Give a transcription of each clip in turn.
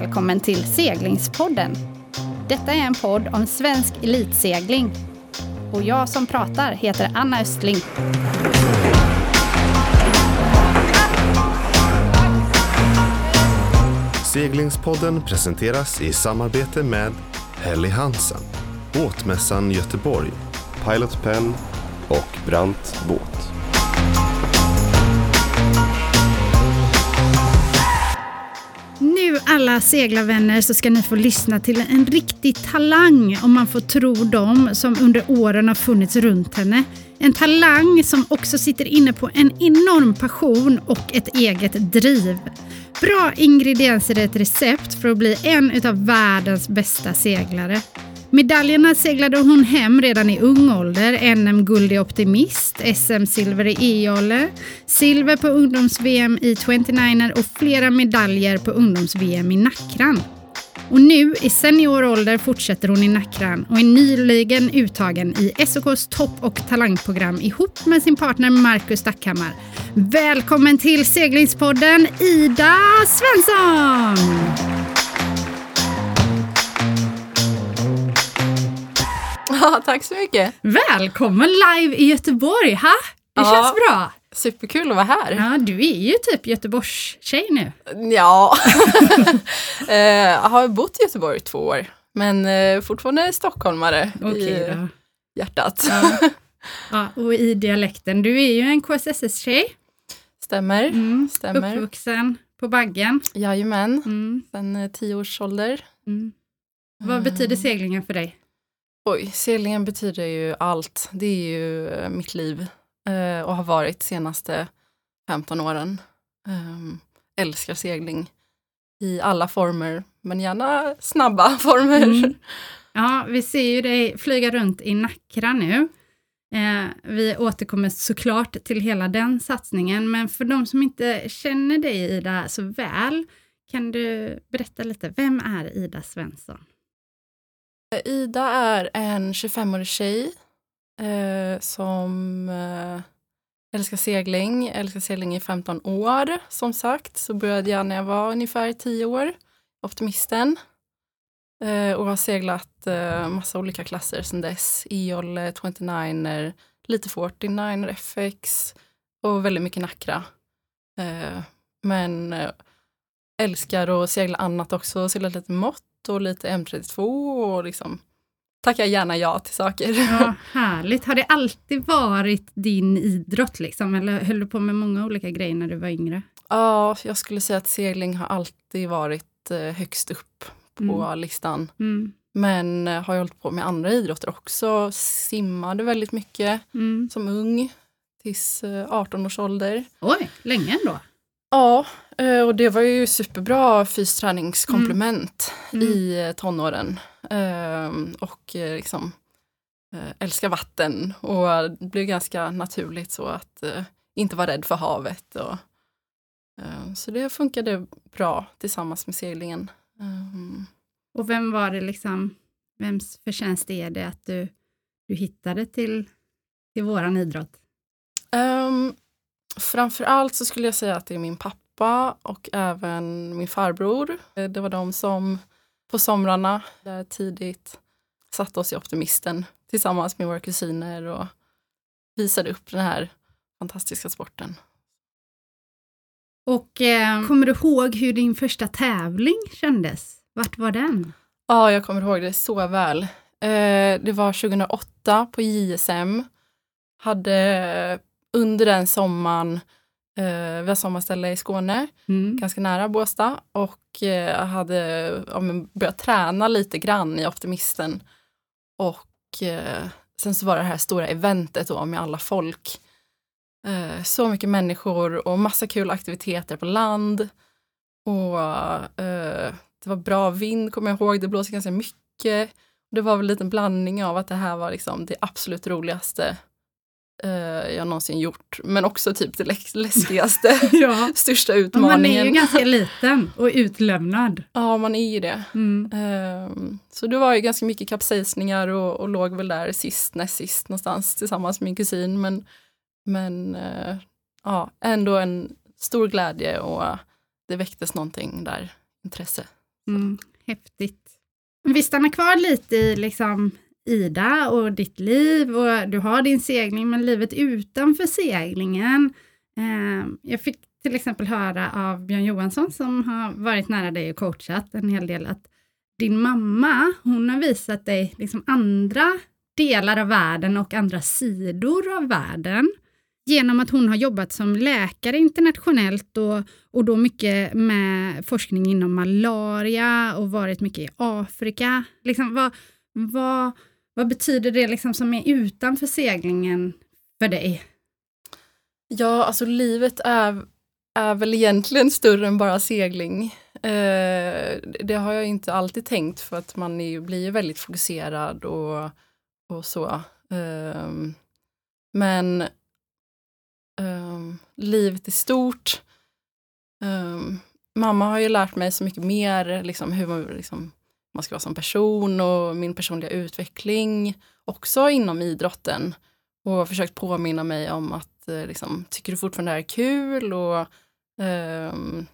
välkommen till Seglingspodden. Detta är en podd om svensk elitsegling. Och jag som pratar heter Anna Östling. Seglingspodden presenteras i samarbete med Helly Hansen, Båtmässan Göteborg, Pilot Pen och Brant Båt. Alla seglarvänner så ska ni få lyssna till en riktig talang om man får tro dem som under åren har funnits runt henne. En talang som också sitter inne på en enorm passion och ett eget driv. Bra ingredienser är ett recept för att bli en utav världens bästa seglare. Medaljerna seglade hon hem redan i ung ålder. NM-guld i optimist, SM-silver i e-jolle, silver på ungdoms-VM i 29er och flera medaljer på ungdoms-VM i Nackran. Och nu i senior ålder fortsätter hon i Nackran och är nyligen uttagen i SOKs topp och talangprogram ihop med sin partner Marcus Stackhammar. Välkommen till seglingspodden Ida Svensson! Ja, tack så mycket. Välkommen live i Göteborg, ha? Det Ja. känns bra. Superkul att vara här. Ja, du är ju typ Göteborgs-tjej nu. Ja. Eh, jag har bott i Göteborg i två år, men eh, fortfarande stockholmare Okej i då. hjärtat. Ja. ja, och i dialekten. Du är ju en KSSS-tjej. Stämmer. Mm. Stämmer. Uppvuxen på Baggen. Jajamän, Mm. sen eh, tio års ålder. Mm. Vad betyder seglingen för dig? Oj, seglingen betyder ju allt. Det är ju eh, mitt liv eh, och har varit senaste 15 åren. Ehm, älskar segling i alla former, men gärna snabba former. Mm. Ja, vi ser ju dig flyga runt i Nackra nu. Eh, vi återkommer såklart till hela den satsningen, men för de som inte känner dig Ida så väl, kan du berätta lite, vem är Ida Svensson? Ida är en 25-årig tjej eh, som eh, älskar segling. Älskar segling i 15 år. Som sagt så började jag när jag var ungefär 10 år. Optimisten. Eh, och har seglat eh, massa olika klasser sedan dess. E-jolle, 29er, lite 49er, FX och väldigt mycket Nackra. Eh, men eh, älskar att segla annat också. Segla lite mått och lite M32 och liksom tackar gärna ja till saker. Ja, härligt. Har det alltid varit din idrott liksom, eller höll du på med många olika grejer när du var yngre? Ja, jag skulle säga att segling har alltid varit eh, högst upp på Mm. listan. Mm. Men eh, har jag hållit på med andra idrotter också. Simmade väldigt mycket Mm. som ung, tills eh, 18 års ålder. Oj, länge ändå. Ja, eh, och det var ju superbra fysträningskomplement Mm. i eh, tonåren. Ehm, Och eh, liksom eh, älska vatten och det blev ganska naturligt så att inte vara rädd för havet. Och, så det funkade bra tillsammans med seglingen. Ehm, Och vem var det liksom, vems förtjänst är det att du, du hittade till, till våran idrott? Um, framför allt så skulle jag säga att det är min pappa och även min farbror. Eh, Det var de som på somrarna där tidigt satte oss i Optimisten tillsammans med våra kusiner och visade upp den här fantastiska sporten. Och eh, kommer du ihåg hur din första tävling kändes? Vart var den? Ja, jag kommer ihåg det så väl. Eh, det var 2008 på JSM. Hade under den sommaren, eh, vi har sommarställe i Skåne, Mm. ganska nära Båstad och eh, hade ja, men börjat träna lite grann i Optimisten. Och eh, sen så var det här stora eventet då med alla folk. Eh, så mycket människor och massa kul aktiviteter på land. Och eh, det var bra vind kommer jag ihåg, det blåste ganska mycket. Det var väl en liten blandning av att det här var liksom det absolut roligaste jag någonsin gjort. Men också typ det läs- läskigaste, Ja. största Och man utmaningen. är ju ganska liten och utlämnad. Ja, man är ju det. Mm. Ehm, så det var ju ganska mycket kapsejsningar och, och låg väl där sist, näst sist någonstans tillsammans med min kusin. Men, men eh, ja, ändå en stor glädje och det väcktes någonting där, intresse. Mm, häftigt. Vi stannar kvar lite i liksom Ida och ditt liv och du har din segling men livet utanför seglingen. Eh, jag fick till exempel höra av Björn Johansson som har varit nära dig och coachat en hel del att din mamma, hon har visat dig liksom andra delar av världen och andra sidor av världen genom att hon har jobbat som läkare internationellt och, och då mycket med forskning inom malaria och varit mycket i Afrika. Liksom, vad, vad, vad betyder det liksom som är utanför seglingen för dig? Ja, alltså livet är, är väl egentligen större än bara segling. Eh, det har jag inte alltid tänkt för att man är, blir väldigt fokuserad och, och så. Eh, men eh, livet i stort. Ehm, mamma har ju lärt mig så mycket mer, liksom, hur man, liksom, man ska vara som person och min personliga utveckling också inom idrotten. Och försökt påminna mig om att eh, liksom, tycker du fortfarande det här är kul? Och, um,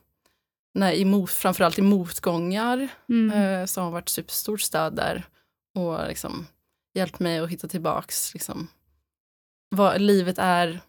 nej, i framförallt i motgångar mm. eh, som har varit superstort stöd där och liksom, hjälpt mig att hitta tillbaks liksom, vad livet är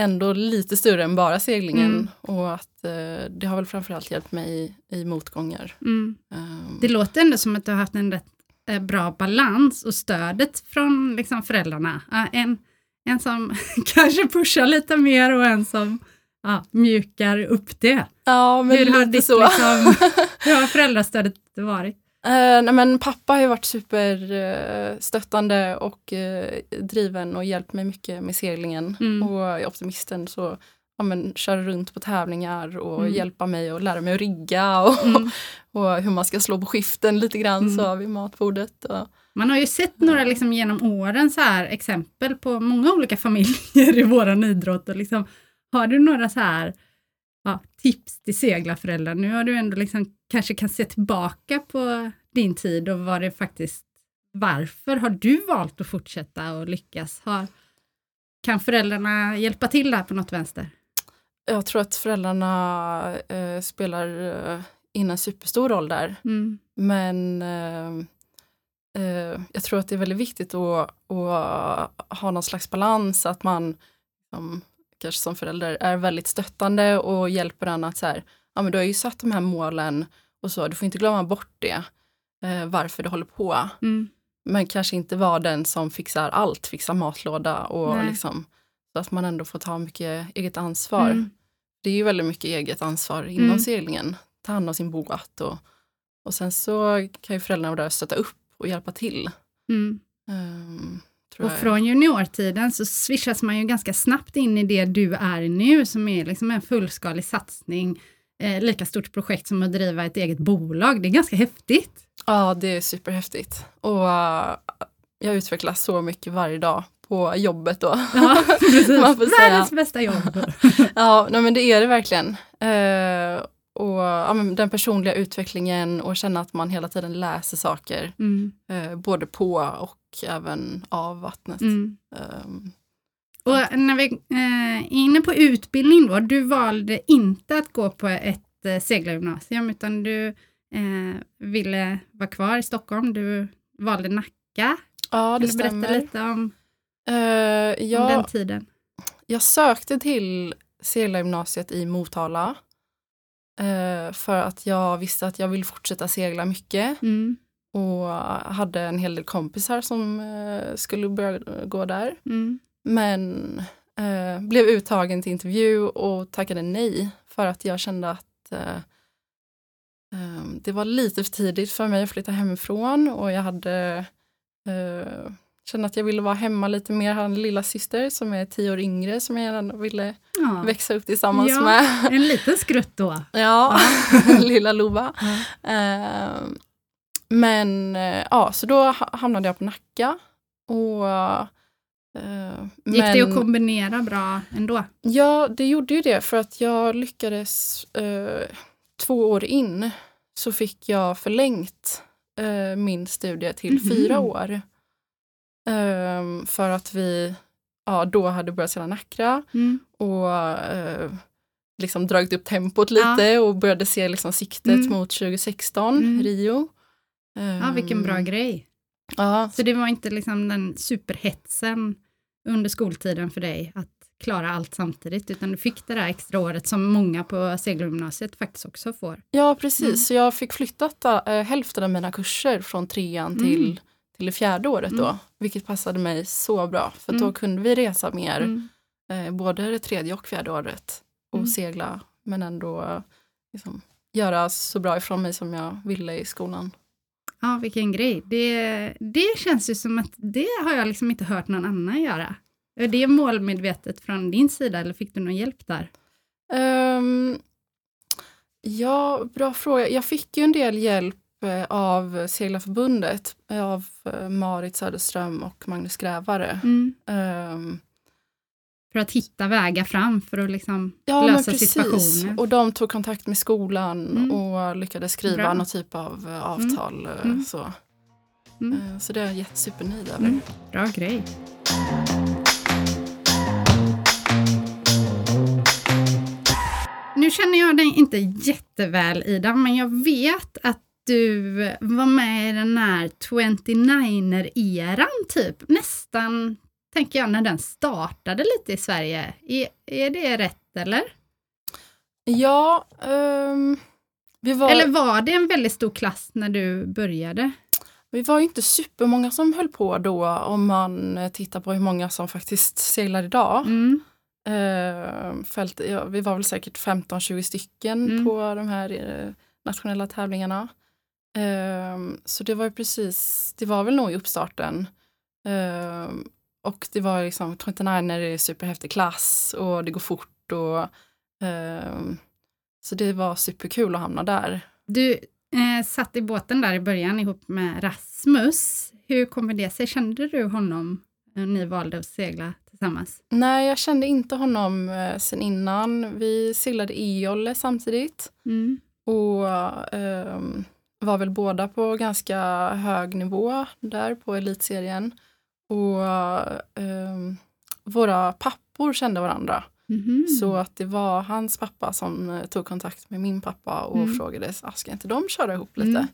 ändå lite större än bara seglingen. Mm. Och att eh, det har väl framförallt hjälpt mig i, i motgångar. Mm. Um. Det låter ändå som att du har haft en rätt eh, bra balans och stödet från liksom, föräldrarna. Uh, en, en som kanske pushar lite mer och en som ja, mjukar upp det. Ja, men hur lite har ditt, så. Liksom, hur har föräldrastödet varit? Uh, nej, men pappa har ju varit superstöttande uh, och uh, driven och hjälpt mig mycket med seglingen. Mm. Och är optimisten så ja, men, köra runt på tävlingar och mm. hjälpa mig och lära mig att rigga och, mm. och hur man ska slå på skiften lite grann mm. så vid matbordet. Och, man har ju sett några liksom, genom åren så här exempel på många olika familjer i våran idrott. Och liksom, har du några så här ja, tips till seglarföräldrar? Nu har du ändå liksom kanske kan se tillbaka på din tid och vad det faktiskt, varför har du valt att fortsätta och lyckas? Har, kan föräldrarna hjälpa till där på något vänster? Jag tror att föräldrarna eh, spelar eh, in en superstor roll där. Mm. Men eh, eh, jag tror att det är väldigt viktigt att, att ha någon slags balans, att man som, kanske som förälder är väldigt stöttande och hjälper den att så här, ja men du har ju satt de här målen och så, du får inte glömma bort det, eh, varför du håller på. Mm. Men kanske inte vara den som fixar allt, fixar matlåda och liksom, så att man ändå får ta mycket eget ansvar. Mm. Det är ju väldigt mycket eget ansvar inom mm. seglingen, ta hand om sin båt och, och sen så kan ju föräldrarna vara där och stötta upp och hjälpa till. Mm. Um, och från juniortiden så swishas man ju ganska snabbt in i det du är nu, som är liksom en fullskalig satsning eh, lika stort projekt som att driva ett eget bolag. Det är ganska häftigt. Ja, det är superhäftigt. Och uh, jag utvecklas så mycket varje dag på jobbet då. Ja, Man får Världens bästa jobb. ja, nej, men det är det verkligen. Uh, och ja, den personliga utvecklingen och känna att man hela tiden läser saker. Mm. Uh, både på och även av vattnet. Mm. Um, och när vi eh, är inne på utbildning då, du valde inte att gå på ett eh, seglargymnasium utan du eh, ville vara kvar i Stockholm. Du valde Nacka. Ja, det Vill du berätta lite om, uh, ja, om den tiden? Jag sökte till seglargymnasiet i Motala uh, för att jag visste att jag vill fortsätta segla mycket. Mm. Och hade en hel del kompisar som uh, skulle börja gå där. Mm. Men eh, blev uttagen till intervju och tackade nej för att jag kände att eh, eh, det var lite för tidigt för mig att flytta hemifrån och jag hade eh, kände att jag ville vara hemma lite mer. Jag hade en lilla syster som är tio år yngre som jag gärna ville ja. växa upp tillsammans ja, med. En liten skrutt då. Ja, lilla Lova. Ja. Eh, men eh, ja, så då hamnade jag på Nacka och Uh, Gick men, det att kombinera bra ändå? Ja, det gjorde ju det för att jag lyckades uh, två år in så fick jag förlängt uh, min studie till mm -hmm. fyra år. Ehm, för att vi ja, då hade börjat sälja Nackra mm. och liksom dragit upp tempot lite och började se liksom siktet Mm. mot 2016, Mm. Rio. Ja, vilken bra Ehm, grej. Ja, Så det var inte liksom den superhetsen under skoltiden för dig att klara allt samtidigt, utan du fick det där extra året som många på segelgymnasiet faktiskt också får. ja precis. Mm. Så jag fick flyttat äh, hälften av mina kurser från trean Mm. till, till det fjärde året då. Mm. Vilket passade mig så bra. För Mm. då kunde vi resa mer, Mm. eh, både det tredje och fjärde året. Och Mm. segla, men ändå eh, liksom, göra så bra ifrån mig som jag ville i skolan. Ja, vilken grej. Det, det känns ju som att det har jag liksom inte hört någon annan göra. Är det målmedvetet från din sida eller fick du någon hjälp där? Ehm, ja, bra fråga. Jag fick ju en del hjälp eh, av Seglarförbundet, eh, av eh, Marit Söderström och Magnus Grävare. Ehm, För att hitta vägar fram för att liksom ja, lösa precis. situationer. Och de tog kontakt med skolan Mm. och lyckades skriva Bra. någon typ av eh, avtal. eh, Mm. Så. Mm. Eh, så det är jag jättesupernöjd över. Mm. Bra grej. Nu känner jag dig inte jätteväl Ida, men jag vet att du var med i den här 29er-eran typ. Nästan, tänker jag, när den startade lite i Sverige. Är, är det rätt eller? Ja, ehm, vi, var, Eller var det en väldigt stor klass när du började? vi var ju inte supermånga som höll på då om man tittar på hur många som faktiskt seglar idag. Mm. Eh, fält, ja, vi var väl säkert 15-20 stycken Mm. på de här eh, nationella tävlingarna. Eh, så det var ju precis, det var väl nog i uppstarten. Eh, och det var liksom 29 är superhäftig klass och det går fort. Och, eh, så det var superkul att hamna där. Du eh, satt i båten där i början ihop med Rasmus. Hur kommer det sig? Kände du honom när ni valde att segla tillsammans? Nej, jag kände inte honom eh, sen innan. Vi seglade e-jolle samtidigt. Mm. Och ehm, var väl båda på ganska hög nivå där på elitserien. Och ehm, våra pappor kände varandra. Mhm. Så att det var hans pappa som eh, tog kontakt med min pappa och Mm. frågade, ah, ska inte de köra ihop lite?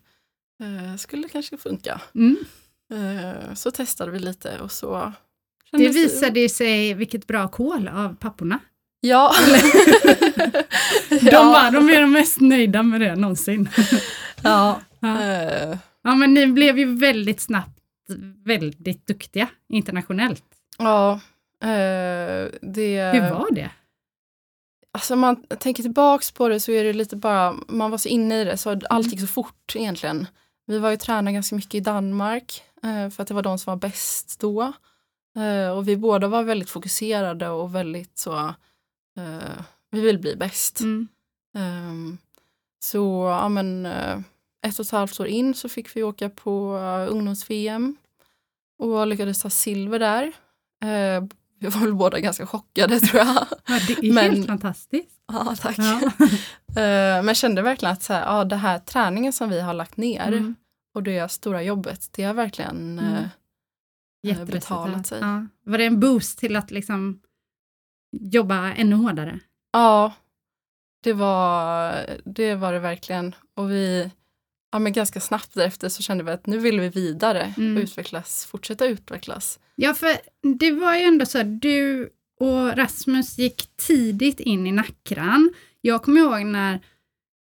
Eh, skulle kanske funka. Mm. Eh, så testade vi lite och så Det visade ju sig vilket bra kol av papporna. Ja. De, var, de är de mest nöjda med det någonsin. ja. Ja. Eh, ja, men ni blev ju väldigt snabbt väldigt duktiga internationellt. ja. Eh, det... Hur var det? Alltså om man tänker tillbaks på det så är det lite bara, man var så inne i det så allt gick så fort egentligen. Vi var ju tränade ganska mycket i Danmark eh, för att det var de som var bäst då. Eh, och vi båda var väldigt fokuserade och väldigt så, eh, vi vill bli bäst. Mm. Ehm, så ja, men, eh, ett och ett halvt år in så fick vi åka på uh, ungdoms-VM och lyckades ta silver där. Eh, vi var väl båda ganska chockade tror jag. Ja, det är Men- helt fantastiskt. Ja, tack. Ja. Eh, men kände verkligen att så här, ja, det här träningen som vi har lagt ner Mm. och det stora jobbet, det har verkligen Mm. eh, betalat sig. Ja. Var det en boost till att liksom jobba ännu hårdare? Ja, det var, det var det verkligen. Och vi, ja men ganska snabbt därefter så kände vi att nu vill vi vidare Mm. och utvecklas, fortsätta utvecklas. Ja, för det var ju ändå så att du och Rasmus gick tidigt in i Nackran. Jag kommer ihåg när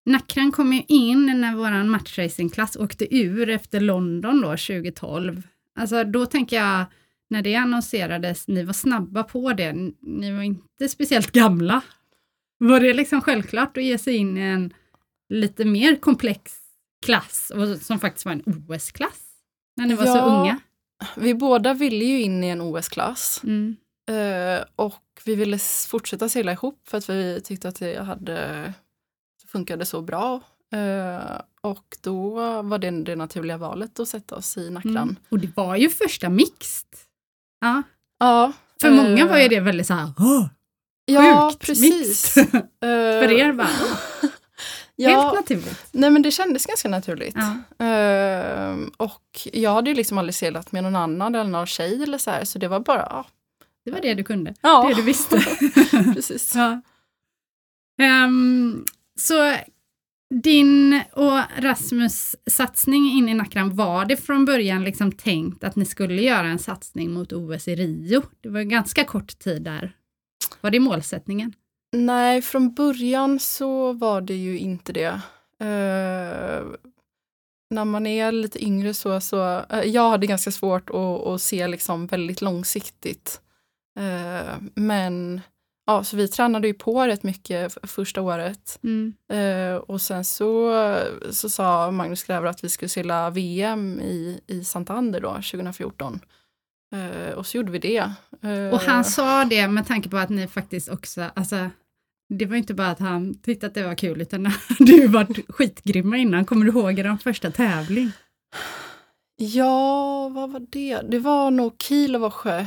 Nackran kom ju in när vår matchracingklass åkte ur efter London då 2012. Alltså då tänker jag, när det annonserades, ni var snabba på det, ni var inte speciellt gamla. Var det liksom självklart att ge sig in i en lite mer komplex klass, och som faktiskt var en OS-klass, när ni var så Ja. unga? Vi båda ville ju in i en OS-klass Mm. eh, och vi ville fortsätta segla ihop för att vi tyckte att det hade funkade så bra. Eh, och då var det det naturliga valet att sätta oss i Nackran. Mm. Och det var ju första mixed. Ja, Ja, för eh, många var ju det väldigt så här, "Åh, Ja, sjukt precis. mixed." Eh, För er bara, ja, helt naturligt. Nej men det kändes ganska naturligt. Ja. Ehm, och jag hade ju liksom aldrig seglat med någon annan eller någon tjej eller så här, så det var bara, ja. Det var det du kunde, ja det du visste. precis. ja. Ehm, så din och Rasmus satsning in i Nackran, var det från början liksom tänkt att ni skulle göra en satsning mot OS i Rio? Det var ganska kort tid där. Var det målsättningen? Nej, från början så var det ju inte det. Eh, när man är lite yngre så, så eh, jag hade ganska svårt att, att se liksom väldigt långsiktigt. Eh, men ja, så vi tränade ju på rätt mycket första året. Mm. Eh, och sen så, så sa Magnus Gräver att vi skulle segla VM i, i Santander då, 2014. Eh, och så gjorde vi det. Eh, Och han sa det med tanke på att ni faktiskt också, alltså det var inte bara att han tyckte att det var kul utan du var skitgrymma innan. Kommer du ihåg er första tävling? Ja, vad var det? Det var nog Kilovorsjö.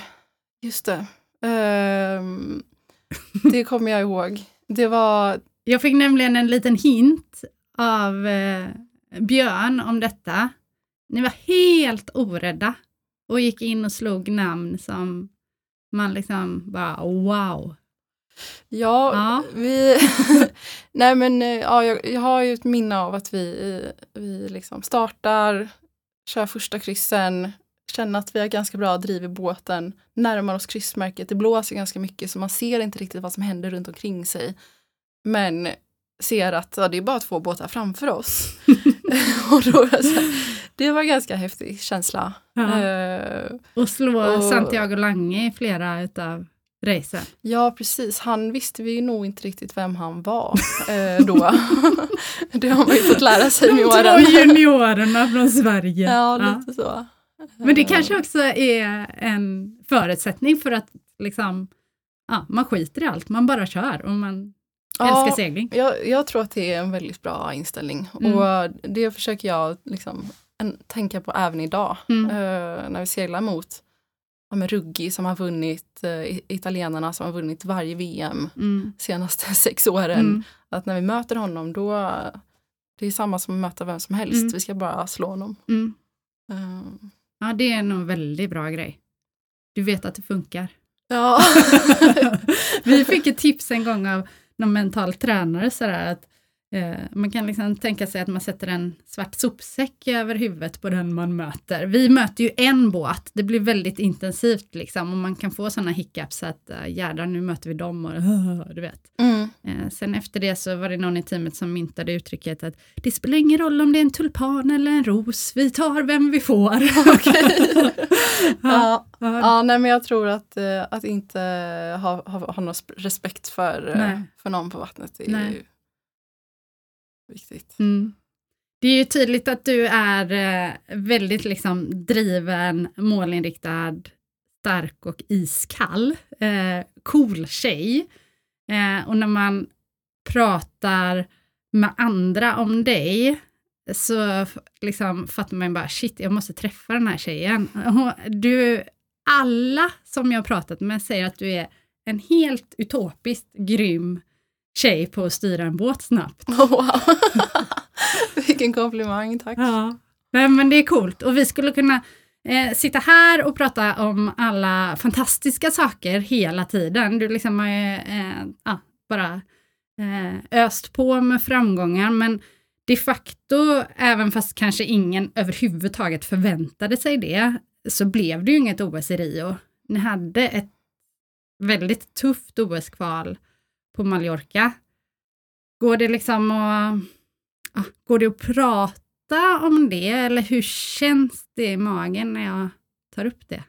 Just det. Ehm, det kommer jag ihåg. Det var... Jag fick nämligen en liten hint av eh, Björn om detta. Ni var helt orädda och gick in och slog namn som man liksom bara wow. Ja, Ja. vi... Nej men eh, ja, jag, jag har ju ett minne av att vi, eh, vi liksom startar, kör första kryssen, känner att vi har ganska bra driv i båten, närmar oss kryssmärket, det blåser ganska mycket så man ser inte riktigt vad som händer runt omkring sig. Men ser att ja, det är bara två båtar framför oss. och då, det var en ganska häftig känsla. Ja. Eh, Och slå Och- Santiago Lange i flera utav racen. Ja, precis. Han visste vi ju nog inte riktigt vem han var eh, då. det har man ju fått lära sig med De åren. två juniorerna från Sverige. Ja, Ja. lite så. Men det kanske också är en förutsättning för att liksom, ja, man skiter i allt, man bara kör och man Ja, älskar segling. Jag, jag tror att det är en väldigt bra inställning Mm. och det försöker jag liksom en, tänka på även idag Mm. eh, när vi seglar mot ja, men Ruggi som har vunnit, eh, italienarna som har vunnit varje VM Mm. senaste sex åren. Mm. Att när vi möter honom då, det är samma som att möta vem som helst, Mm. vi ska bara slå honom. Eh, Ja, det är nog en väldigt bra grej. Du vet att det funkar. Ja. Vi fick ett tips en gång av någon mental tränare sådär att man kan liksom tänka sig att man sätter en svart sopsäck över huvudet på den man möter. Vi möter ju en båt, det blir väldigt intensivt liksom och man kan få sådana hiccups att uh, jädrar nu möter vi dem och du vet. Mm. Eh, sen efter det så var det någon i teamet som myntade uttrycket att det spelar ingen roll om det är en tulpan eller en ros, vi tar vem vi får. Ja. Ja. ja, nej men jag tror att, eh, att inte ha, ha, ha någon sp- respekt för, eh, Nej. för någon på vattnet är Nej. ju viktigt. Mm. Det är ju tydligt att du är eh, väldigt liksom driven, målinriktad, stark och iskall. Eh, cool tjej. Eh, och när man pratar med andra om dig så liksom fattar man bara shit, jag måste träffa den här tjejen. Hon- Du, alla som jag har pratat med säger att du är en helt utopiskt grym tjej på att styra en båt snabbt. Wow. Vilken komplimang, tack. Ja, Nej, men det är coolt. Och vi skulle kunna eh, sitta här och prata om alla fantastiska saker hela tiden. Du liksom har ju, eh, ja, bara eh, öst på med framgångar, men de facto, även fast kanske ingen överhuvudtaget förväntade sig det, så blev det ju inget OS i Rio. Ni hade ett väldigt tufft OS-kval på Mallorca. Går det liksom att, ja, går det att prata om det eller hur känns det i magen när jag tar upp det?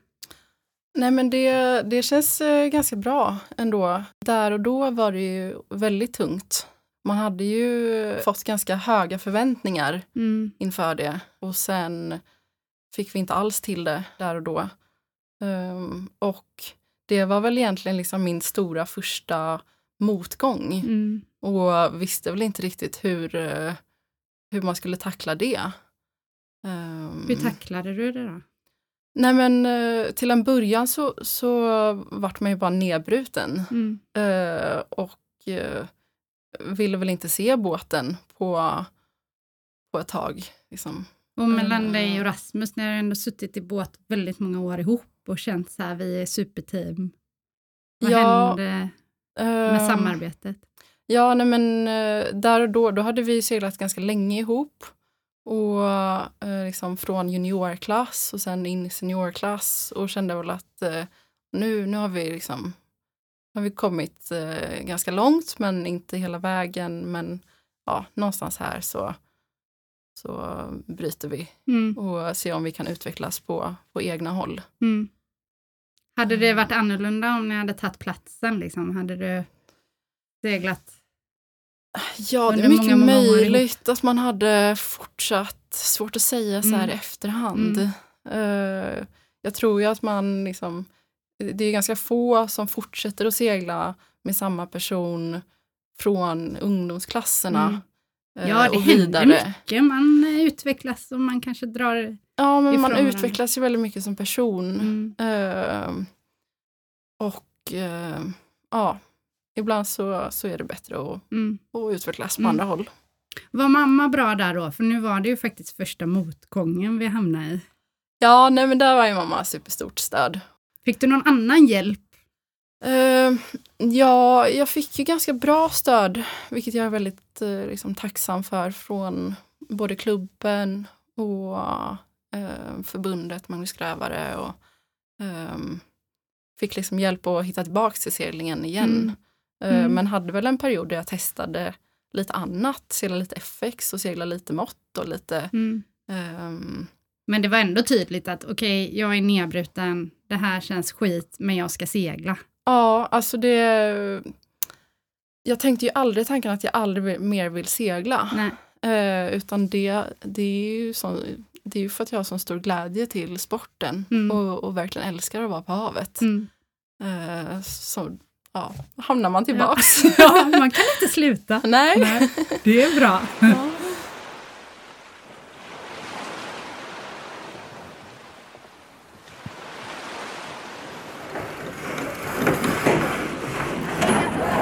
Nej men det, det känns eh, ganska bra ändå. Där och då var det ju väldigt tungt. Man hade ju fått ganska höga förväntningar Mm. inför det och sen fick vi inte alls till det där och då. Ehm, och det var väl egentligen liksom min stora första motgång Mm. och visste väl inte riktigt hur, eh, hur man skulle tackla det. Ehm, Hur tacklade du det då? Nej men eh, till en början så, så vart man ju bara nedbruten Mm. eh, och eh, ville väl inte se båten på, på ett tag. Liksom. Och mellan Mm. dig och Rasmus, ni har ändå suttit i båt väldigt många år ihop och känt så här, vi är superteam. Vad Ja, hände med Ehm, samarbetet? Ja, nej men eh, där och då, då hade vi seglat ganska länge ihop. Och eh, liksom från juniorklass och sen in i seniorklass och kände väl att eh, nu, nu har vi liksom har vi kommit ganska långt men inte hela vägen. Men ja, någonstans här så, så bryter vi Mm. och ser om vi kan utvecklas på, på egna håll. Mm. Hade det varit annorlunda om ni hade tagit platsen? Liksom? Hade du seglat? Ja, det är mycket många, många möjligt att man hade fortsatt. Svårt att säga så här Mm. i efterhand. Eh, jag tror ju att man liksom, det är ganska få som fortsätter att segla med samma person från ungdomsklasserna. Mm. eh, Ja, det och händer mycket. Man eh, utvecklas och man kanske drar... Ja, men man utvecklas ju väldigt mycket som person. Mm. Eh, och eh, ja, ibland så, så är det bättre att, Mm. att utvecklas på Mm. andra håll. Var mamma bra där då? För nu var det ju faktiskt första motgången vi hamnade i. Ja, nej men där var ju mamma superstort stöd. Fick du någon annan hjälp? Eh, ja, jag fick ju ganska bra stöd, vilket jag är väldigt eh, liksom, tacksam för från både klubben och eh, förbundet Magnus Grävare. Och, ehm, fick liksom hjälp att hitta tillbaka till seglingen igen. Mm. Eh, Mm. men hade väl en period där jag testade lite annat, segla lite FX och segla lite mått och lite Mm. ehm, Men det var ändå tydligt att okej, jag är nedbruten, det här känns skit, men jag ska segla. Ja, alltså det... Jag tänkte ju aldrig tanken att jag aldrig mer vill segla. Eh, utan det, det, är ju så, det är ju för att jag har sån stor glädje till sporten Mm. och, och verkligen älskar att vara på havet. Mm. Eh, så ja, hamnar man tillbaks. Ja, man kan inte sluta. Nej. Nej, det är bra. Ja.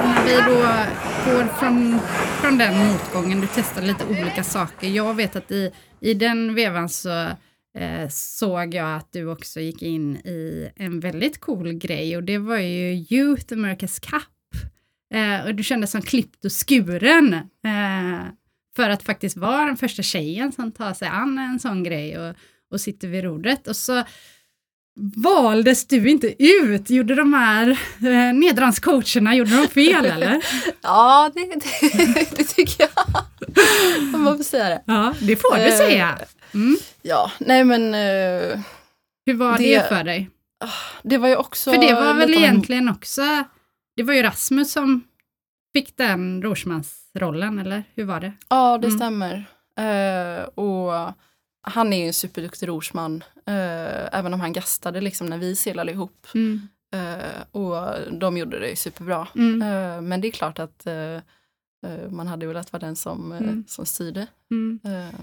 När vi då går från, från den motgången, du testar lite olika saker. Jag vet att i, i den vevan så eh, såg jag att du också gick in i en väldigt cool grej och det var ju Youth America's Cup. Eh, och du kändes som klippt och skuren. Eh, för att faktiskt vara den första tjejen som tar sig an en sån grej och, och sitter vid rodret. Och så valdes du inte ut? Gjorde de här eh, nedranscoacherna, gjorde de fel eller? Ja, det, det, det tycker jag. Om man får säga det. Ja, det får du Eh, säga. Mm. Ja, nej men eh, Hur var det, det- för dig? det var ju också... För det var väl egentligen också, det var ju Rasmus som fick den Rorsmansrollen, eller hur var det? Ja, det Mm. stämmer. Eh, och han är ju en superduktig rorsman, eh, även om han gastade liksom när vi seglade ihop. Mm. Eh, och de gjorde det superbra. Mm. Eh, men det är klart att man hade velat vara den som, Mm. som styrde. Mm.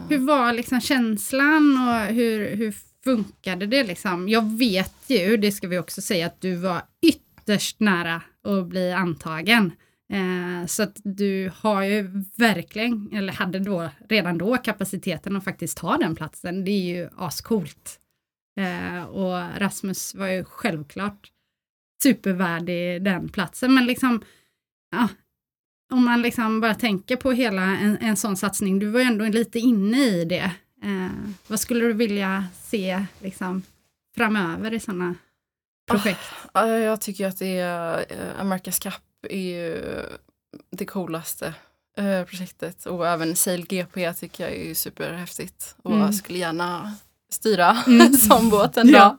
Hur var liksom känslan och hur, hur funkade det liksom? Jag vet ju, det ska vi också säga, att du var ytterst nära att bli antagen. Så att du har ju verkligen, eller hade då redan då kapaciteten att faktiskt ta den platsen. Det är ju ascoolt. Eh, och Rasmus var ju självklart supervärdig den platsen, men liksom, ja, om man liksom bara tänker på hela en, en sån satsning, du var ju ändå lite inne i det. Eh, vad skulle du vilja se liksom, framöver i sådana projekt? Ja, Jag tycker att det är, eh, America's Cup är ju det coolaste eh, projektet och även Sail GP tycker jag är superhäftigt och Mm. jag skulle gärna styra Mm. som båt en Ja.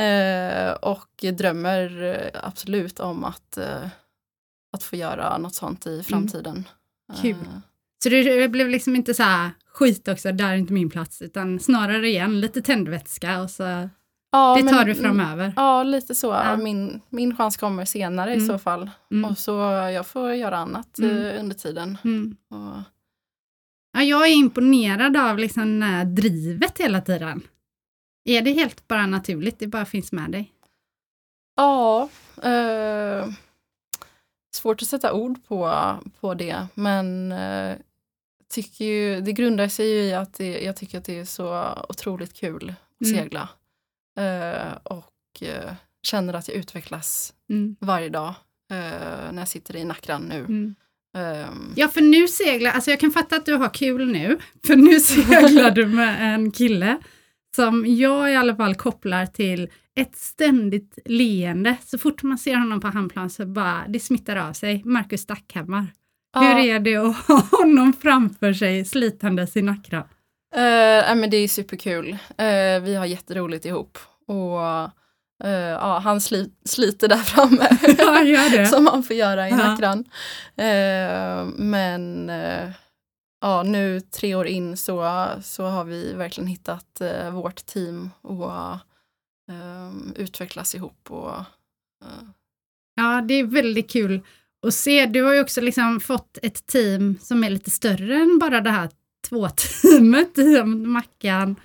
Eh, och drömmer eh, absolut om att, eh, att få göra något sånt i framtiden. Kul. Eh, Så det, blev liksom inte så här skit också, där är inte min plats, utan snarare igen lite tändvätska och så ja, det men- tar du framöver. Ja, lite så. Ja. Min, min chans kommer senare Mm. i så fall. Mm. Och så jag får göra annat Mm. eh, under tiden. Mm. Och, Ja, jag är imponerad av liksom det här drivet hela tiden. Är det helt bara naturligt, det bara finns med dig? Ja, eh, svårt att sätta ord på, på det, men eh, tycker ju, det grundar sig ju i att det, jag tycker att det är så otroligt kul att Mm. segla. Eh, och eh, känner att jag utvecklas Mm. varje dag eh, när jag sitter i Nackran nu. Mm. Ehm, Ja, för nu seglar, alltså jag kan fatta att du har kul nu, för nu seglar du med en kille som jag i alla fall kopplar till ett ständigt leende. Så fort man ser honom på handplan så bara, det smittar av sig. Marcus Stackhammar. Hur ja, är det att ha honom framför sig slitandes i Nacka? eh, nej, men det är superkul. Eh, vi har jätteroligt ihop. Och eh, ja, han sli, sliter där framme. Ja, som man får göra i Ja. Nackran. Eh, men eh, ja, nu tre år in så, så har vi verkligen hittat vårt team och utvecklas ihop. Och, Ja, det är väldigt kul att se. Du har ju också liksom fått ett team som är lite större än bara det här två-teamet i Mackan.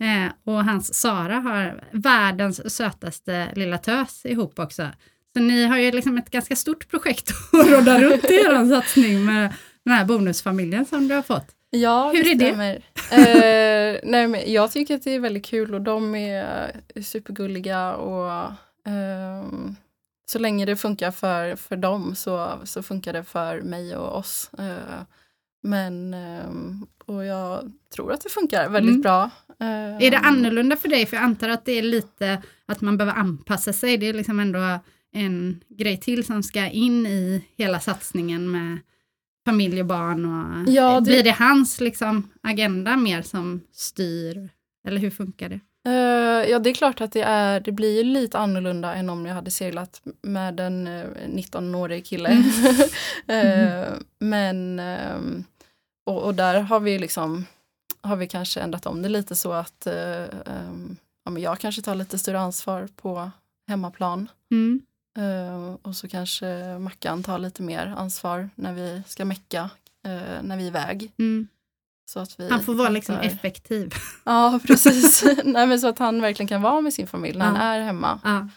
Eh, och hans Sara har världens sötaste lilla tös ihop också. Så ni har ju liksom ett ganska stort projekt att råda runt i er satsning med den här bonusfamiljen som du har fått. ja, Hur är det? eh, nej, men jag tycker att det är väldigt kul och de är supergulliga och ehm, så länge det funkar för, för dem så, så funkar det för mig och oss. Eh, men ehm, och jag tror att det funkar väldigt Mm. bra. Är det annorlunda för dig? För jag antar att det är lite att man behöver anpassa sig. Det är liksom ändå en grej till som ska in i hela satsningen med familj och barn. Och Ja, det- Blir det hans liksom, agenda mer som styr? Eller hur funkar det? Eh, ja, det är klart att det, är, det blir lite annorlunda än om jag hade seglat med en eh, 19-årig kille. Eh, men, ehm, och, och där har vi liksom har vi kanske ändrat om det lite så att eh, ehm, ja, men jag kanske tar lite större ansvar på hemmaplan. Mm. Eh, och så kanske Mackan tar lite mer ansvar när vi ska mecka, eh, när vi är iväg. Mm. Så att vi Han får vara liksom effektiv. Ja, precis. Nej, men så att han verkligen kan vara med sin familj när Ja. han är hemma Ja.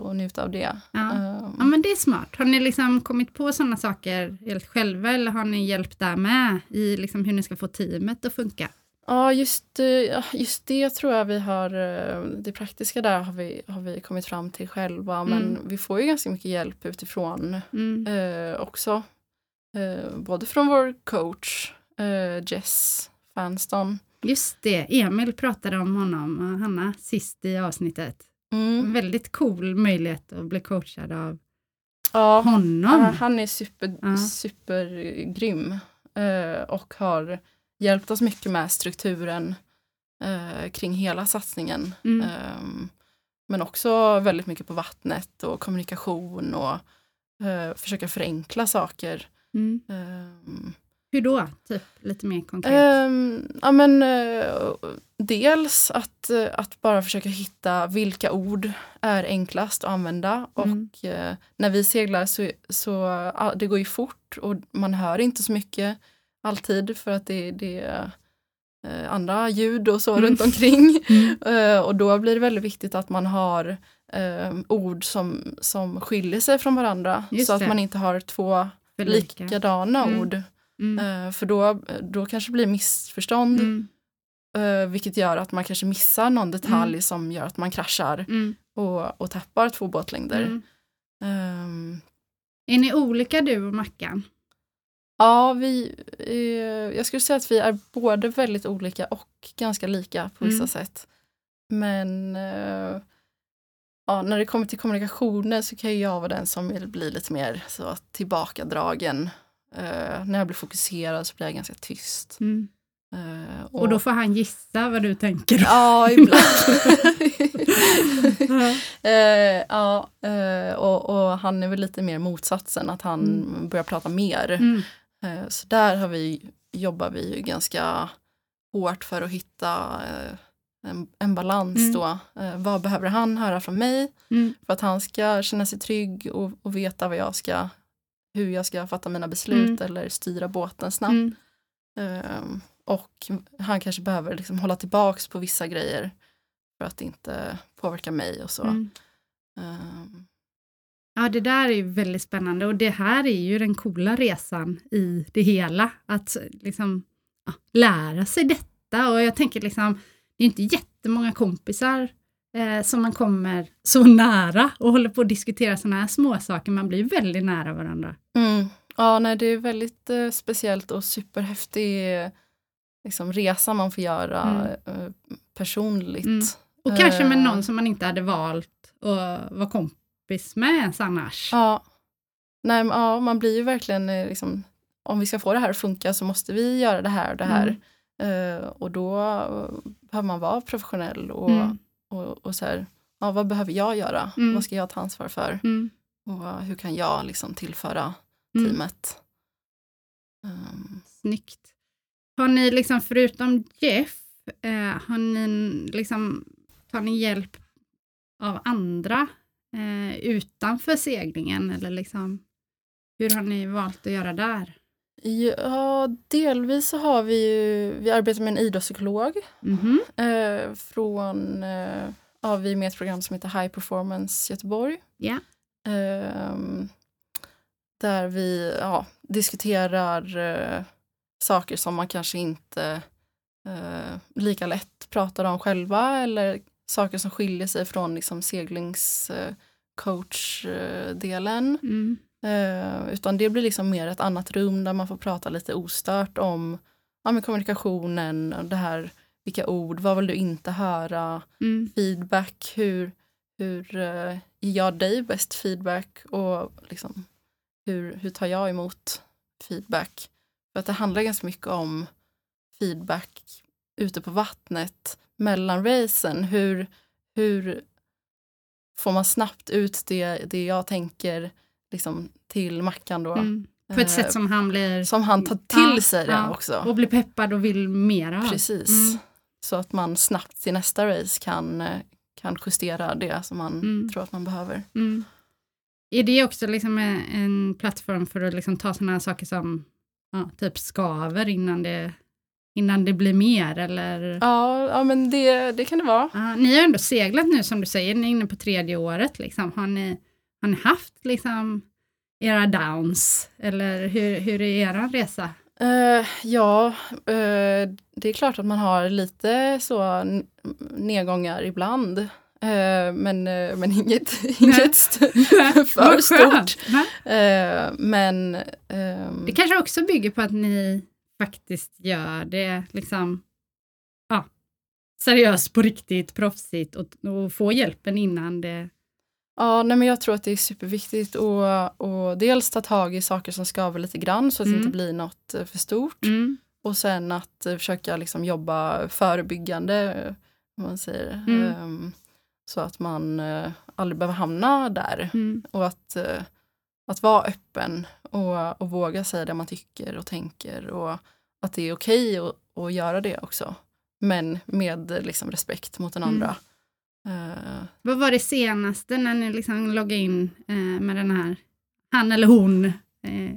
och njuta av det. Ja. Eh, ja, men det är smart. Har ni liksom kommit på sådana saker helt själva eller har ni hjälpt där med i liksom hur ni ska få teamet att funka? Ja, just, eh, just det tror jag vi har, eh, det praktiska där har vi, har vi kommit fram till själva, men Mm. vi får ju ganska mycket hjälp utifrån Mm. eh, också. Eh, både från vår coach eh, Jess Fanston. Just det, Emil pratade om honom och Hanna sist i avsnittet. Mm. Väldigt cool möjlighet att bli coachad av Ja, honom. Han är super, Ja. supergrym eh, och har hjälpt oss mycket med strukturen eh, kring hela satsningen. Mm. Ehm, men också väldigt mycket på vattnet och kommunikation och eh, försöka förenkla saker. Mm. Ehm, Hur då? Typ lite mer konkret. ehm, ja, men, eh, dels att, eh, att bara försöka hitta vilka ord är enklast att använda. Mm. Och eh, när vi seglar så, så det går ju fort och man hör inte så mycket alltid för att det, det är eh, andra ljud och så Mm. runt omkring. Mm. Eh, och då blir det väldigt viktigt att man har eh, ord som, som skiljer sig från varandra. Just så att det. man inte har två För lika. likadana Mm. ord. Mm. För då, då kanske det blir missförstånd. Mm. vilket gör att man kanske missar någon detalj som gör att man kraschar Mm. och, och tappar två båtlängder. Mm. Ehm, Är ni olika du och Mackan? Ja, vi, eh, jag skulle säga att vi är både väldigt olika och ganska lika på vissa Mm. sätt. Men eh, ja, när det kommer till kommunikationen så kan jag vara den som vill bli lite mer så tillbakadragen. Eh, när jag blir fokuserad så blir jag ganska tyst. Mm. Eh, Och då får han gissa vad du tänker. Ja, ibland. Ja. Eh, eh, och, och han är väl lite mer motsatsen, att han Mm. börjar prata mer. Mm. Eh, så där har vi, jobbar vi ganska hårt för att hitta eh, en, en balans Mm. då. Eh, vad behöver han höra från mig Mm. för att han ska känna sig trygg och, och veta vad jag ska, hur jag ska fatta mina beslut eller styra båten snabbt. Mm. Ehm, och han kanske behöver liksom hålla tillbaks på vissa grejer för att inte påverka mig och så. Mm. Ehm, Ja, det där är ju väldigt spännande och det här är ju den coola resan i det hela. Att liksom ja, lära sig detta och jag tänker liksom, det är inte jättemånga kompisar eh, som man kommer så nära och håller på att diskutera sådana här små saker. Man blir väldigt nära varandra. mm, Ja, nej, det är väldigt eh, speciellt och superhäftig eh, liksom, resa man får göra Mm. eh, personligt. Mm. Och kanske med Eh. någon som man inte hade valt att vara kompis med ens annars. Ja. Nej, ja, man blir ju verkligen eh, liksom, om vi ska få det här att funka så måste vi göra det här och det här. Eh, och då eh, behöver man vara professionell och, Mm. och, och så här, ja, vad behöver jag göra? Mm. Vad ska jag ta ansvar för? Mm. Och hur kan jag liksom tillföra Mm. teamet? Um, Snyggt. Har ni liksom förutom Jeff, eh, har ni liksom, tar ni hjälp av andra eh, utanför seglingen? Eller liksom, hur har ni valt att göra där? ja, delvis så har vi ju, vi arbetar med en idrottspsykolog Mhm. eh, från, eh, ja, vi är med i ett program som heter High Performance Göteborg. Ja. Ehm, där vi ja, diskuterar eh, saker som man kanske inte eh, lika lätt pratar om själva eller saker som skiljer sig från liksom, seglingscoach-delen. Mm. Eh, utan det blir liksom mer ett annat rum där man får prata lite ostört om ja, men kommunikationen, och det här, vilka ord, vad vill du inte höra, Mm. feedback, hur, hur eh, ger jag dig bäst feedback och liksom, hur, hur tar jag emot feedback? För att det handlar ganska mycket om feedback ute på vattnet mellan racen. Hur, hur får man snabbt ut det, det jag tänker liksom, till Mackan då? Mm. På ett Eh, sätt som han blir, Som han tar till Ja, sig det ja. också. och blir peppad och vill mera. Precis. Mm. Så att man snabbt till nästa race kan, eh, kan justera det som man Mm. tror att man behöver. Mm. Är det också liksom en, en plattform för att liksom ta sådana saker som ja, typ skaver innan det, innan det blir mer? Eller? Ja, ja men det, det kan det vara. Ja, ni har ändå seglat nu som du säger, ni är inne på tredje året. Liksom. Har, ni, har ni haft liksom, era downs? Eller hur, hur är er resa? Eh, ja, eh, det är klart att man har lite så nedgångar ibland. Eh, men, men inget, inget st- för stort. men ehm, Det kanske också bygger på att ni faktiskt gör det liksom, ja, seriöst på riktigt, proffsigt och, och få hjälpen innan det... Ja, nej, men jag tror att det är superviktigt att och dels ta tag i saker som skaver lite grann så att det Mm. inte blir något eh, för stort. Mm. Och sen att eh, försöka liksom jobba förebyggande, om man säger. Mm. Ehm, så att man eh, aldrig behöver hamna där. Mm. Och att, eh, att vara öppen och, och våga säga det man tycker och tänker. Och att det är okej att, att göra det också. Men med liksom, respekt mot den Mm. andra. Eh, Vad var det senaste när ni liksom loggade in eh, med den här, han eller hon? Eh,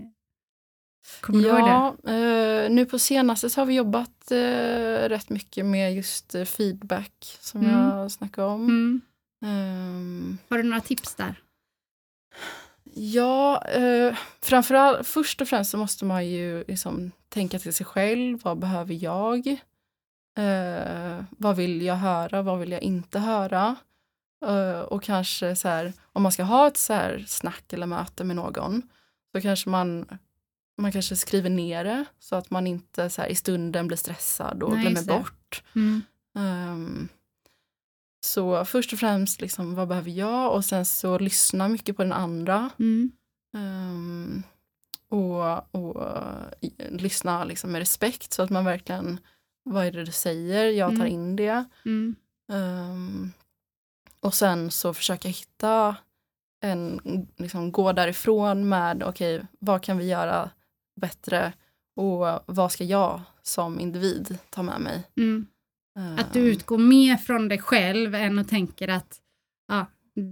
kommer du ihåg det? Ja, nu på senaste så har vi jobbat rätt mycket med just feedback som Mm. jag snackade om. Mm. Ehm, Har du några tips där? Ja, eh, framförallt, först och främst så måste man ju liksom tänka till sig själv. Vad behöver jag? Eh, vad vill jag höra? Vad vill jag inte höra? Eh, och kanske så här, om man ska ha ett så här snack eller möte med någon så kanske man man kanske skriver ner det så att man inte så här, i stunden blir stressad och Nej, glömmer bort. Mm. Ehm, så först och främst, liksom, vad behöver jag? Och sen så lyssna mycket på den andra. Mm. Ehm, och och lyssna liksom med respekt så att man verkligen, vad är det du säger? Jag tar Mm. in det. Mm. Ehm, och sen så försöka hitta en, liksom gå därifrån med, okej, vad kan vi göra bättre och vad ska jag som individ ta med mig? Mm. Att du utgår mer från dig själv än att tänka att ja,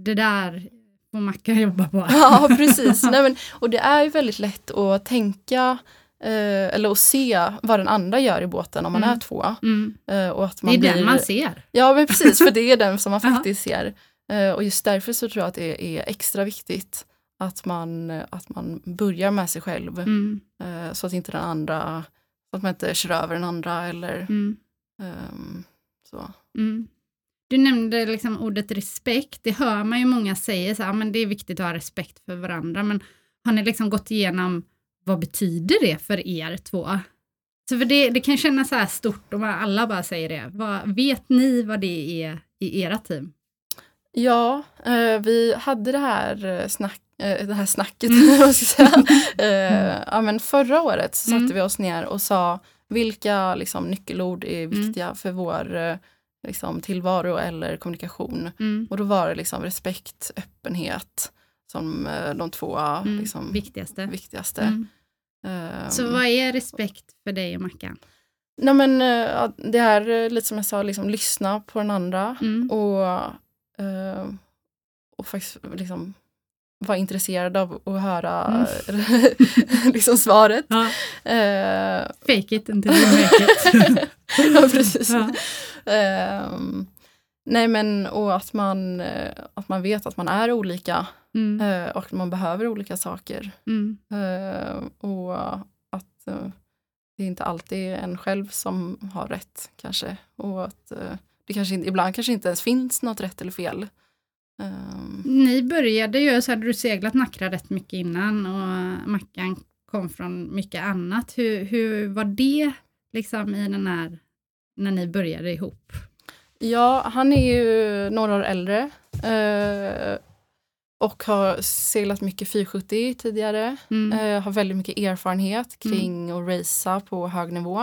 det där får Mackan jobba på. Ja, precis. Nej, men, och det är ju väldigt lätt att tänka eh, eller att se vad den andra gör i båten om man Mm. är två. Mm. Eh, och att Det man är blir, den man ser. Ja, men precis, för det är den som man faktiskt ser. Eh, och just därför så tror jag att det är extra viktigt att man, att man börjar med sig själv. Mm. Eh, så att inte den andra, så att man inte kör över den andra eller Ehm, så. Mm. Du nämnde liksom ordet respekt. Det hör man ju många säga, så här, men det är viktigt att ha respekt för varandra. Men har ni liksom gått igenom vad betyder det för er två? Så för det, det kan kännas så här stort om alla bara säger det. Vad, vet ni vad det är i era team? Ja, eh, vi hade det här, eh, snack, eh, det här snacket, mm. Eh, ja, men förra året så satte mm. vi oss ner och sa vilka liksom, nyckelord är mm. viktiga mm. för vår eh, liksom, tillvaro eller kommunikation. Mm. Och då var det liksom respekt, öppenhet som eh, de två mm. liksom, viktigaste. viktigaste. Um, så vad är respekt för dig och Mackan? Nej men det är lite som jag sa, liksom, lyssna på den andra och Uh, och faktiskt liksom vara intresserad av att höra mm. liksom svaret. Ja. Uh, Fake it until you make it. ja, precis. Ja. Uh, nej men och att man, uh, att man vet att man är olika mm. uh, och man behöver olika saker. Mm. och att det är inte alltid är en själv som har rätt kanske. Och att det kanske ibland kanske inte ens finns något rätt eller fel. Um. Ni började ju, så hade du seglat Nackra rätt mycket innan och Mackan kom från mycket annat. Hur, hur var det liksom i den här, när ni började ihop? Ja, han är ju några år äldre eh, och har seglat mycket 470 tidigare. Mm. Eh, har väldigt mycket erfarenhet kring mm. att racea på hög nivå.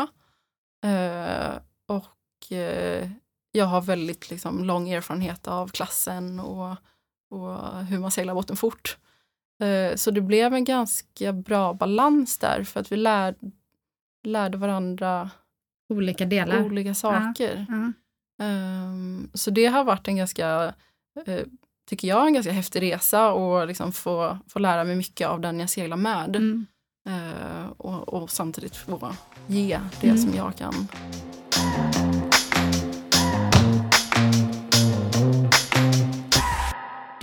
Eh, och eh, jag har väldigt liksom, lång erfarenhet av klassen och, och hur man seglar båten fort. Eh, så det blev en ganska bra balans där för att vi lär, lärde varandra olika delar. Olika saker. Ja, ja. Um, så det har varit en ganska, uh, tycker jag, en ganska häftig resa och liksom få, få lära mig mycket av den jag seglar med. Mm. Uh, och, och, samtidigt få ge det mm. som jag kan.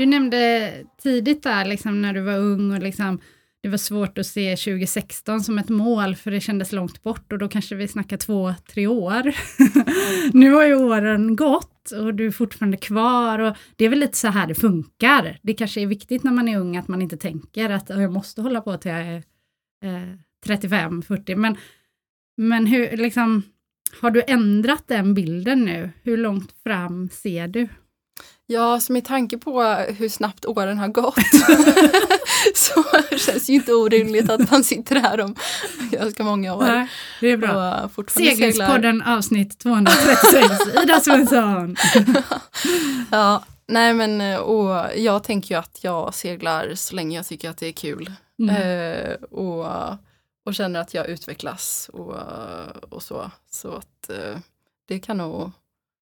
Du nämnde tidigt där, liksom, när du var ung och liksom, det var svårt att se 2016 som ett mål, för det kändes långt bort och då kanske vi snackar två, tre år. nu har ju åren gått och du är fortfarande kvar och det är väl lite så här det funkar. Det kanske är viktigt när man är ung att man inte tänker att jag måste hålla på till jag är eh, 35, 40, men, men hur, liksom, har du ändrat den bilden nu? Hur långt fram ser du? Ja, så med tanke på hur snabbt åren har gått så känns det ju inte orimligt att man sitter här om ganska många år. Nej, det är bra. Segelspodden avsnitt 236, Ida Svensson. ja, nej men och jag tänker ju att jag seglar så länge jag tycker att det är kul. Mm. Eh, och, och känner att jag utvecklas och, och så. Så att eh, det kan nog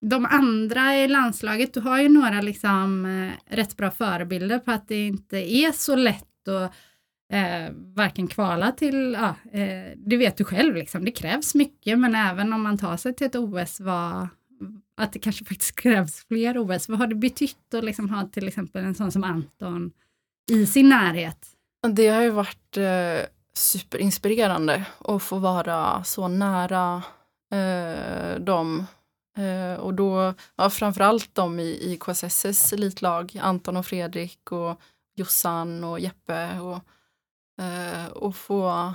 de andra i landslaget, du har ju några liksom eh, rätt bra förebilder på att det inte är så lätt att eh, varken kvala till, ja, eh, det vet du själv, liksom, det krävs mycket, men även om man tar sig till ett OS, vad, att det kanske faktiskt krävs fler OS. Vad har det betytt att liksom ha till exempel en sån som Anton i sin närhet? Det har ju varit eh, superinspirerande att få vara så nära eh, dem och då, ja, framförallt de i, i KSSs elitlag, Anton och Fredrik och Jossan och Jeppe och, eh, och få,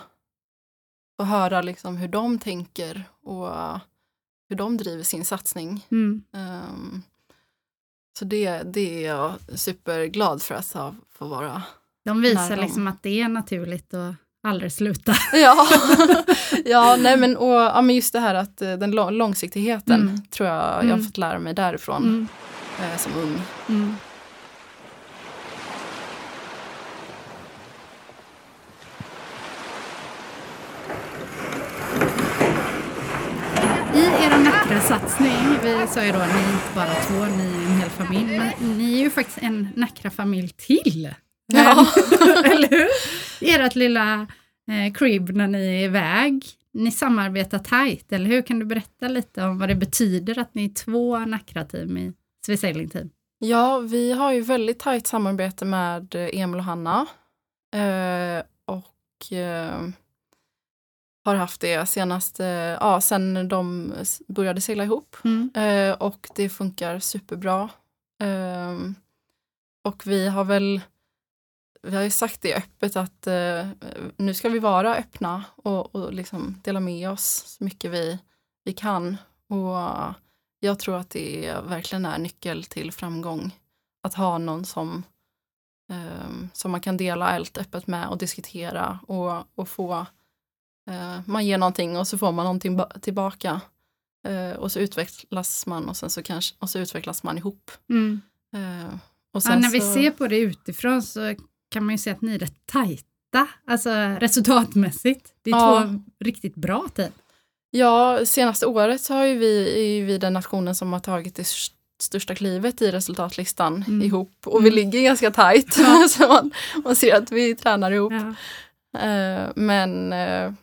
få höra liksom hur de tänker och hur de driver sin satsning. Mm. Um, så det, det är jag superglad för att få vara De visar liksom att det är naturligt och aldrig sluta. ja, ja, nej men, och, ja, men just det här att eh, den långsiktigheten mm. tror jag jag har mm. fått lära mig därifrån mm. eh, som ung. Mm. I er Nacka-satsning, vi sa ju då att ni är inte bara två, ni är en hel familj, men ni är ju faktiskt en Nacka-familj till. Ja. Eller hur? Ert lilla eh, crib när ni är iväg. Ni samarbetar tajt, eller hur? Kan du berätta lite om vad det betyder att ni är två Nacra-team i Swiss Team? Ja, vi har ju väldigt tajt samarbete med eh, Emil och Hanna. Eh, och eh, har haft det senast, eh, ja, sen de började segla ihop. Mm. Eh, och det funkar superbra. och vi har väl vi har ju sagt det öppet att eh, nu ska vi vara öppna och, och liksom dela med oss så mycket vi, vi kan. Och jag tror att det verkligen är nyckel till framgång. Att ha någon som, eh, som man kan dela allt öppet med och diskutera och, och få eh, man ger någonting och så får man någonting tillbaka. Eh, och så utvecklas man och sen så kanske, och så utvecklas man ihop. Mm. Eh, ja, när så... vi ser på det utifrån så kan man ju se att ni är rätt tajta, alltså resultatmässigt. Det är ja. två riktigt bra team. Ja, senaste året så har ju vi, är vi den nationen som har tagit det största klivet i resultatlistan mm. ihop och vi mm. ligger ganska tajt. Ja. så man, man, ser att vi tränar ihop. Ja. Uh, men uh,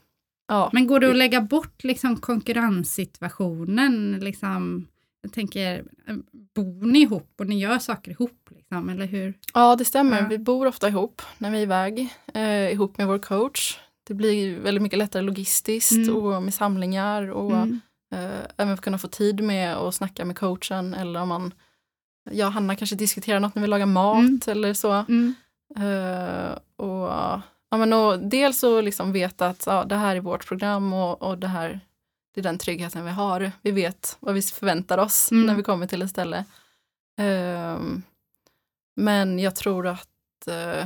ja. Men går det att lägga bort liksom konkurrenssituationen? Liksom, jag tänker, bor ni ihop och ni gör saker ihop? Liksom, eller hur? Ja, det stämmer. Ja. Vi bor ofta ihop när vi är iväg, eh, ihop med vår coach. Det blir väldigt mycket lättare logistiskt mm. och med samlingar och mm. eh, även kunna få tid med att snacka med coachen eller om man, jag och Hanna kanske diskuterar något när vi lagar mat mm. eller så. Mm. Eh, och, ja, men och dels så liksom veta att ja, det här är vårt program och, och det här det är den tryggheten vi har. Vi vet vad vi förväntar oss mm. när vi kommer till ett ställe. Um, men jag tror att uh,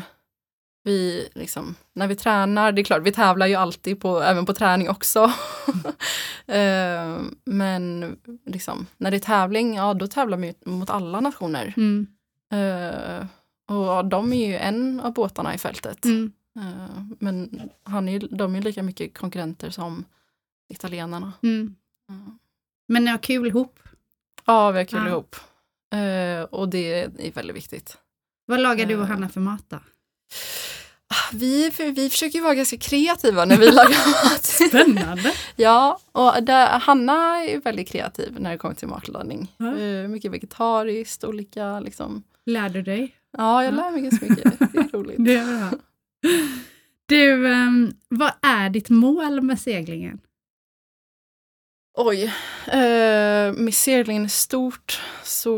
vi, liksom, när vi tränar, det är klart vi tävlar ju alltid på, även på träning också. uh, men liksom, när det är tävling, ja då tävlar vi mot alla nationer. Mm. Uh, och de är ju en av båtarna i fältet. Mm. men han är, de är lika mycket konkurrenter som italienarna. Mm. Mm. Men ni har kul ihop? Ja, vi har kul ja. ihop. Uh, och det är väldigt viktigt. Vad lagar du och eh. Hanna för mat då? Ah, vi, vi försöker vara ganska kreativa när vi lagar mat. Spännande! ja, och där, Hanna är väldigt kreativ när det kommer till matlagning. Mm. Mycket vegetariskt, olika liksom. Lär du dig? Ja, jag lär mig ganska mycket. Det är roligt. det är bra. Du, um, vad är ditt mål med seglingen? Oj, eh, med seglingen stort så,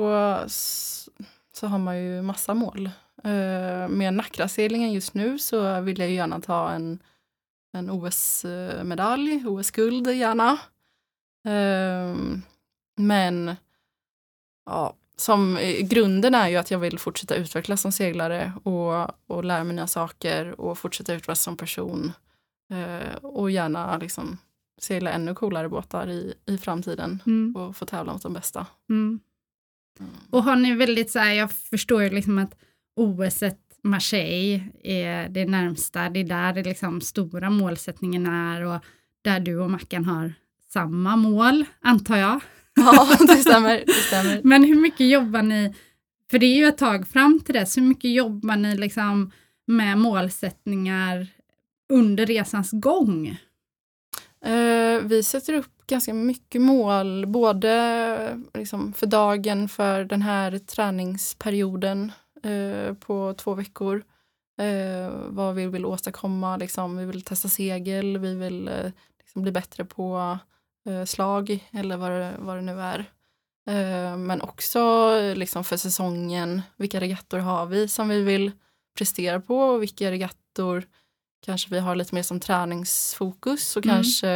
så har man ju massa mål. Eh, med Nackraseglingen just nu så vill jag gärna ta en, en OS-medalj, OS-guld gärna. Eh, men ja, som grunden är ju att jag vill fortsätta utvecklas som seglare och, och lära mig nya saker och fortsätta utvecklas som person. Eh, och gärna liksom segla ännu coolare båtar i, i framtiden mm. och få tävla mot de bästa. Mm. Mm. Och har ni väldigt så här, jag förstår ju liksom att OS Marseille är det närmsta, det är där det liksom stora målsättningen är och där du och Mackan har samma mål, antar jag. Ja, det stämmer. Det stämmer. Men hur mycket jobbar ni, för det är ju ett tag fram till dess, hur mycket jobbar ni liksom med målsättningar under resans gång? Eh, vi sätter upp ganska mycket mål, både liksom, för dagen, för den här träningsperioden eh, på två veckor. Eh, vad vi vill åstadkomma, liksom, vi vill testa segel, vi vill eh, liksom, bli bättre på eh, slag eller vad det, vad det nu är. Eh, men också liksom, för säsongen, vilka regattor har vi som vi vill prestera på och vilka regattor kanske vi har lite mer som träningsfokus och mm. kanske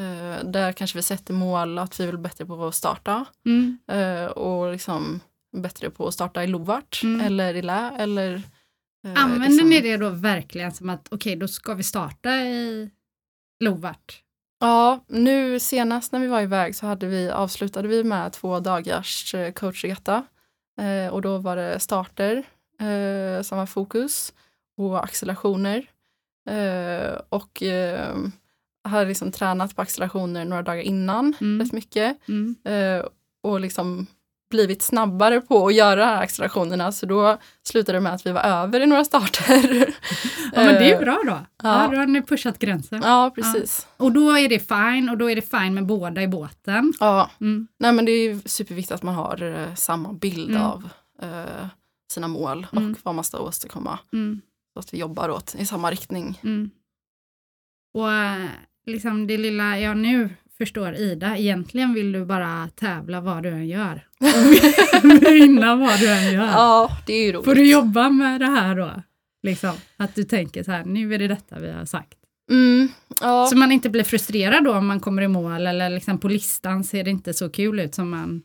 eh, där kanske vi sätter mål att vi vill bättre på att starta mm. eh, och liksom bättre på att starta i Lovart mm. eller i Lä eller eh, Använder liksom. ni det då verkligen som att okej okay, då ska vi starta i Lovart? Ja, nu senast när vi var iväg så hade vi, avslutade vi med två dagars eh, coachregatta eh, och då var det starter eh, som var fokus och accelerationer. Uh, och uh, hade liksom tränat på accelerationer några dagar innan mm. rätt mycket. Mm. Uh, och liksom blivit snabbare på att göra accelerationerna så då slutade det med att vi var över i några starter. ja men det är bra då. Ja. ja då har ni pushat gränsen. Ja precis. Ja. Och då är det fine och då är det fine med båda i båten. Ja, mm. nej men det är superviktigt att man har samma bild mm. av sina mål och mm. vad man ska åstadkomma. Mm. Så att vi jobbar åt i samma riktning. Mm. Och eh, liksom det lilla jag nu förstår Ida, egentligen vill du bara tävla vad du än gör. Vinna vad du än gör. Ja, det är ju roligt. Får du jobba med det här då? Liksom. Att du tänker så här, nu är det detta vi har sagt. Mm, ja. Så man inte blir frustrerad då om man kommer i mål eller liksom på listan ser det inte så kul ut som man...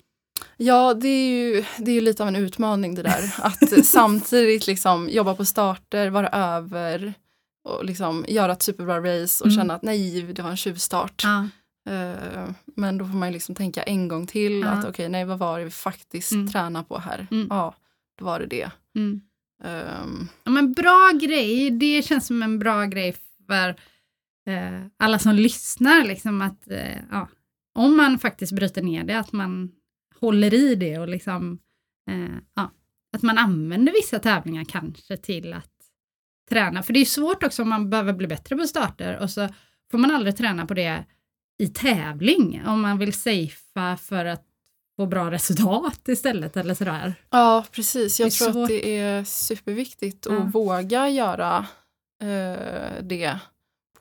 Ja, det är ju, det är lite av en utmaning det där. Att samtidigt liksom jobba på starter, vara över och liksom göra ett superbra race och Mm. känna att nej, det var en tjuvstart. Ja. Eh, men då får man liksom tänka en gång till Ja. att okej, nej vad var det vi faktiskt Mm. tränar på här? Mm. Ja, då var det det. Mm. Ehm, Ja, men bra grej, det känns som en bra grej för eh, alla som lyssnar. Liksom att, eh, ja, om man faktiskt bryter ner det, att man håller i det och liksom, eh, ja, att man använder vissa tävlingar kanske till att träna. För det är svårt också om man behöver bli bättre på starter och så får man aldrig träna på det i tävling om man vill safea för att få bra resultat istället eller sådär. ja, precis. Jag tror svårt. att det är superviktigt att Ja. våga göra eh, det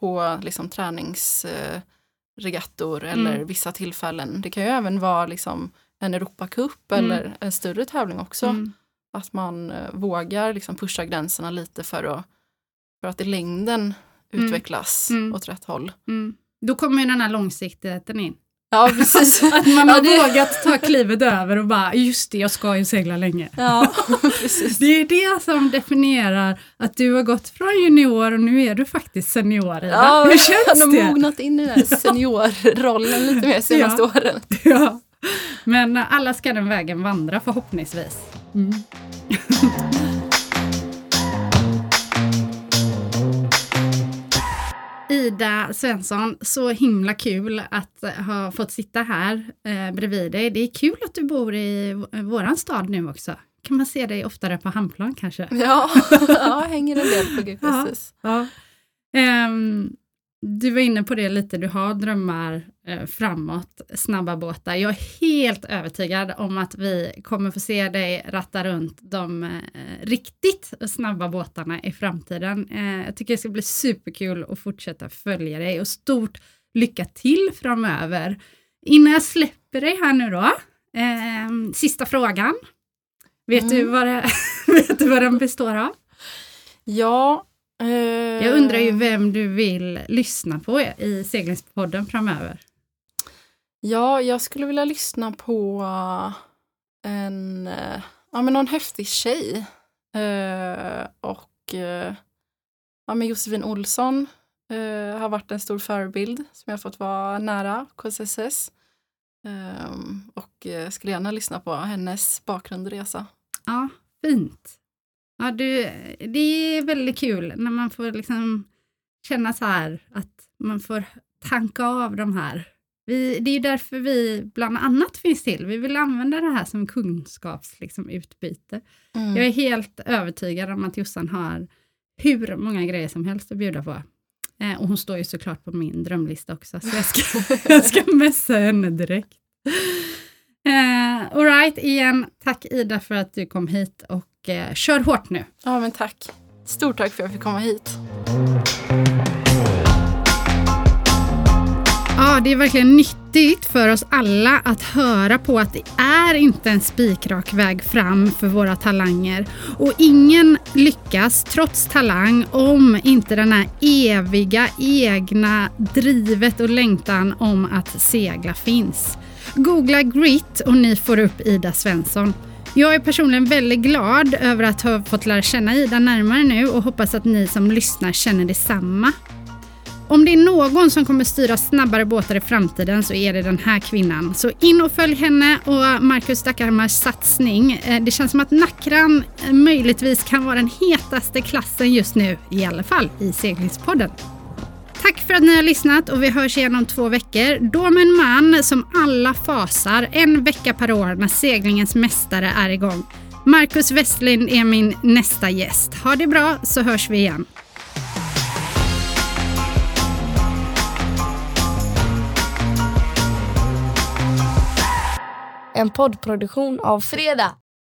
på liksom träningsregattor eller Mm. vissa tillfällen. Det kan ju även vara liksom en Europacup Mm. eller en större tävling också. Mm. Att man eh, vågar liksom pusha gränserna lite för att, för att i längden Mm. utvecklas Mm. åt rätt håll. Mm. Då kommer ju den här långsiktigheten in. Ja, precis. Att man Ja, har det- vågat ta klivet över och bara, just det, jag ska ju segla länge. ja, precis. Det är det som definierar att du har gått från junior och nu är du faktiskt senior. Ja, Hur jag känns har det? mognat in i den här seniorrollen lite mer senaste Ja. åren. Ja. Men alla ska den vägen vandra förhoppningsvis. Mm. Ida Svensson, så himla kul att ha fått sitta här eh, bredvid dig. Det är kul att du bor i våran stad nu också. Kan man se dig oftare på Hamnplan kanske? Ja, ja hänger en del på GPSS. Ja. Ehm, du var inne på det lite, du har drömmar eh, framåt, snabba båtar. Jag är helt övertygad om att vi kommer få se dig ratta runt de eh, riktigt snabba båtarna i framtiden. Eh, jag tycker det ska bli superkul att fortsätta följa dig och stort lycka till framöver. Innan jag släpper dig här nu då, ehm, sista frågan. Vet, du Mm. vad det, vet du vad den består av? Ja. Eh, Jag undrar ju vem du vill lyssna på i seglingspodden framöver. Ja, jag skulle vilja lyssna på en, eh, ja men någon häftig tjej. Eh, och eh, ja men Josefin Olsson eh, har varit en stor förebild som jag fått vara nära KSSS. Eh, och eh, skulle gärna lyssna på hennes bakgrund och resa. Ja, fint. Ja, du, det är väldigt kul när man får liksom känna så här att man får tanka av de här. Vi, det är därför vi bland annat finns till. Vi vill använda det här som kunskapsutbyte. Liksom, utbyte. Mm. Jag är helt övertygad om att Jossan har hur många grejer som helst att bjuda på. Eh, och hon står ju såklart på min drömlista också, så jag ska, jag ska messa henne direkt. Eh, Alright, igen, tack Ida för att du kom hit och eh, kör hårt nu. Ja men tack. Stort tack för att jag fick komma hit. Ja, det är verkligen nyttigt för oss alla att höra på att det är inte en spikrak väg fram för våra talanger. Och ingen lyckas, trots talang, om inte den här eviga egna drivet och längtan om att segla finns. Googla grit och ni får upp Ida Svensson. Jag är personligen väldigt glad över att ha fått lära känna Ida närmare nu och hoppas att ni som lyssnar känner detsamma. Om det är någon som kommer styra snabbare båtar i framtiden så är det den här kvinnan. Så in och följ henne och Marcus Dackarmars satsning. Eh, det känns som att Nackran eh, möjligtvis kan vara den hetaste klassen just nu, i alla fall i seglingspodden. Tack för att ni har lyssnat och vi hörs igen om två veckor. Då med en man som alla fasar en vecka per år när seglingens mästare är igång. Marcus Westlind är min nästa gäst. Ha det bra så hörs vi igen. En poddproduktion av Fredag.